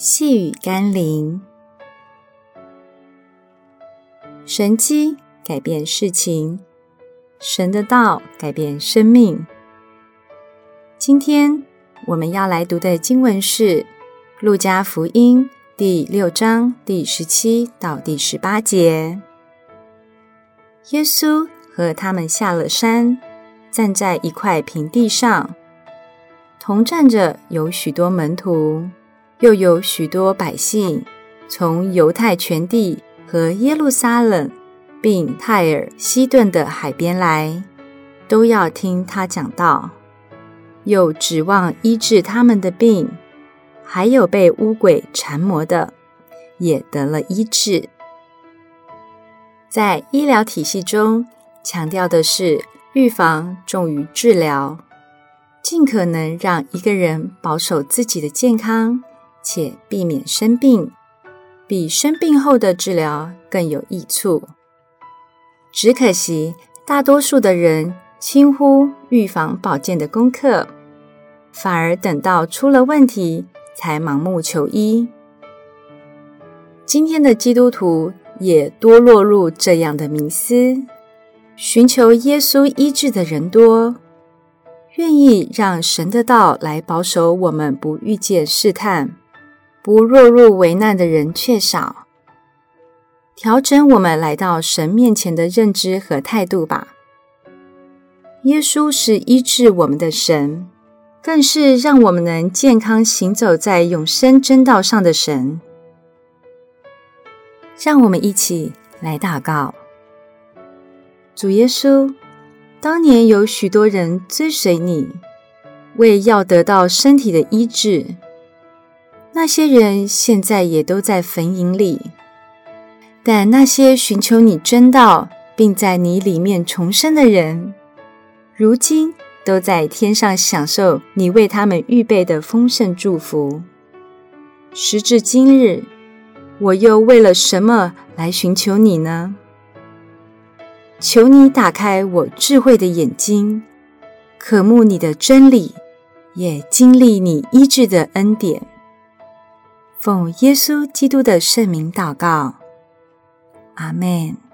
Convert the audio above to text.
细雨甘霖，神机改变事情，神的道改变生命。今天我们要来读的经文是《路加福音》第六章第十七到第十八节。耶稣和他们下了山，站在一块平地上。同站着有许多门徒，又有许多百姓，从犹太全地和耶路撒冷，并泰尔西顿的海边来，都要听他讲道，又指望医治他们的病。还有被污鬼缠磨的，也得了医治。在医疗体系中，强调的是预防重于治疗。尽可能让一个人保守自己的健康，且避免生病，比生病后的治疗更有益处。只可惜，大多数的人轻忽预防保健的功课，反而等到出了问题才盲目求医。今天的基督徒也多落入这样的迷思，寻求耶稣医治的人多。愿意让神的道来保守我们不遇见试探、不落入危难的人却少。调整我们来到神面前的认知和态度吧。耶稣是医治我们的神，更是让我们能健康行走在永生真道上的神。让我们一起来祷告：主耶稣。当年有许多人追随你，为要得到身体的医治。那些人现在也都在坟茔里，但那些寻求你真道，并在你里面重生的人，如今都在天上享受你为他们预备的丰盛祝福。时至今日，我又为了什么来寻求你呢？求你打开我智慧的眼睛，渴慕你的真理，也经历你医治的恩典。奉耶稣基督的圣名祷告，阿门。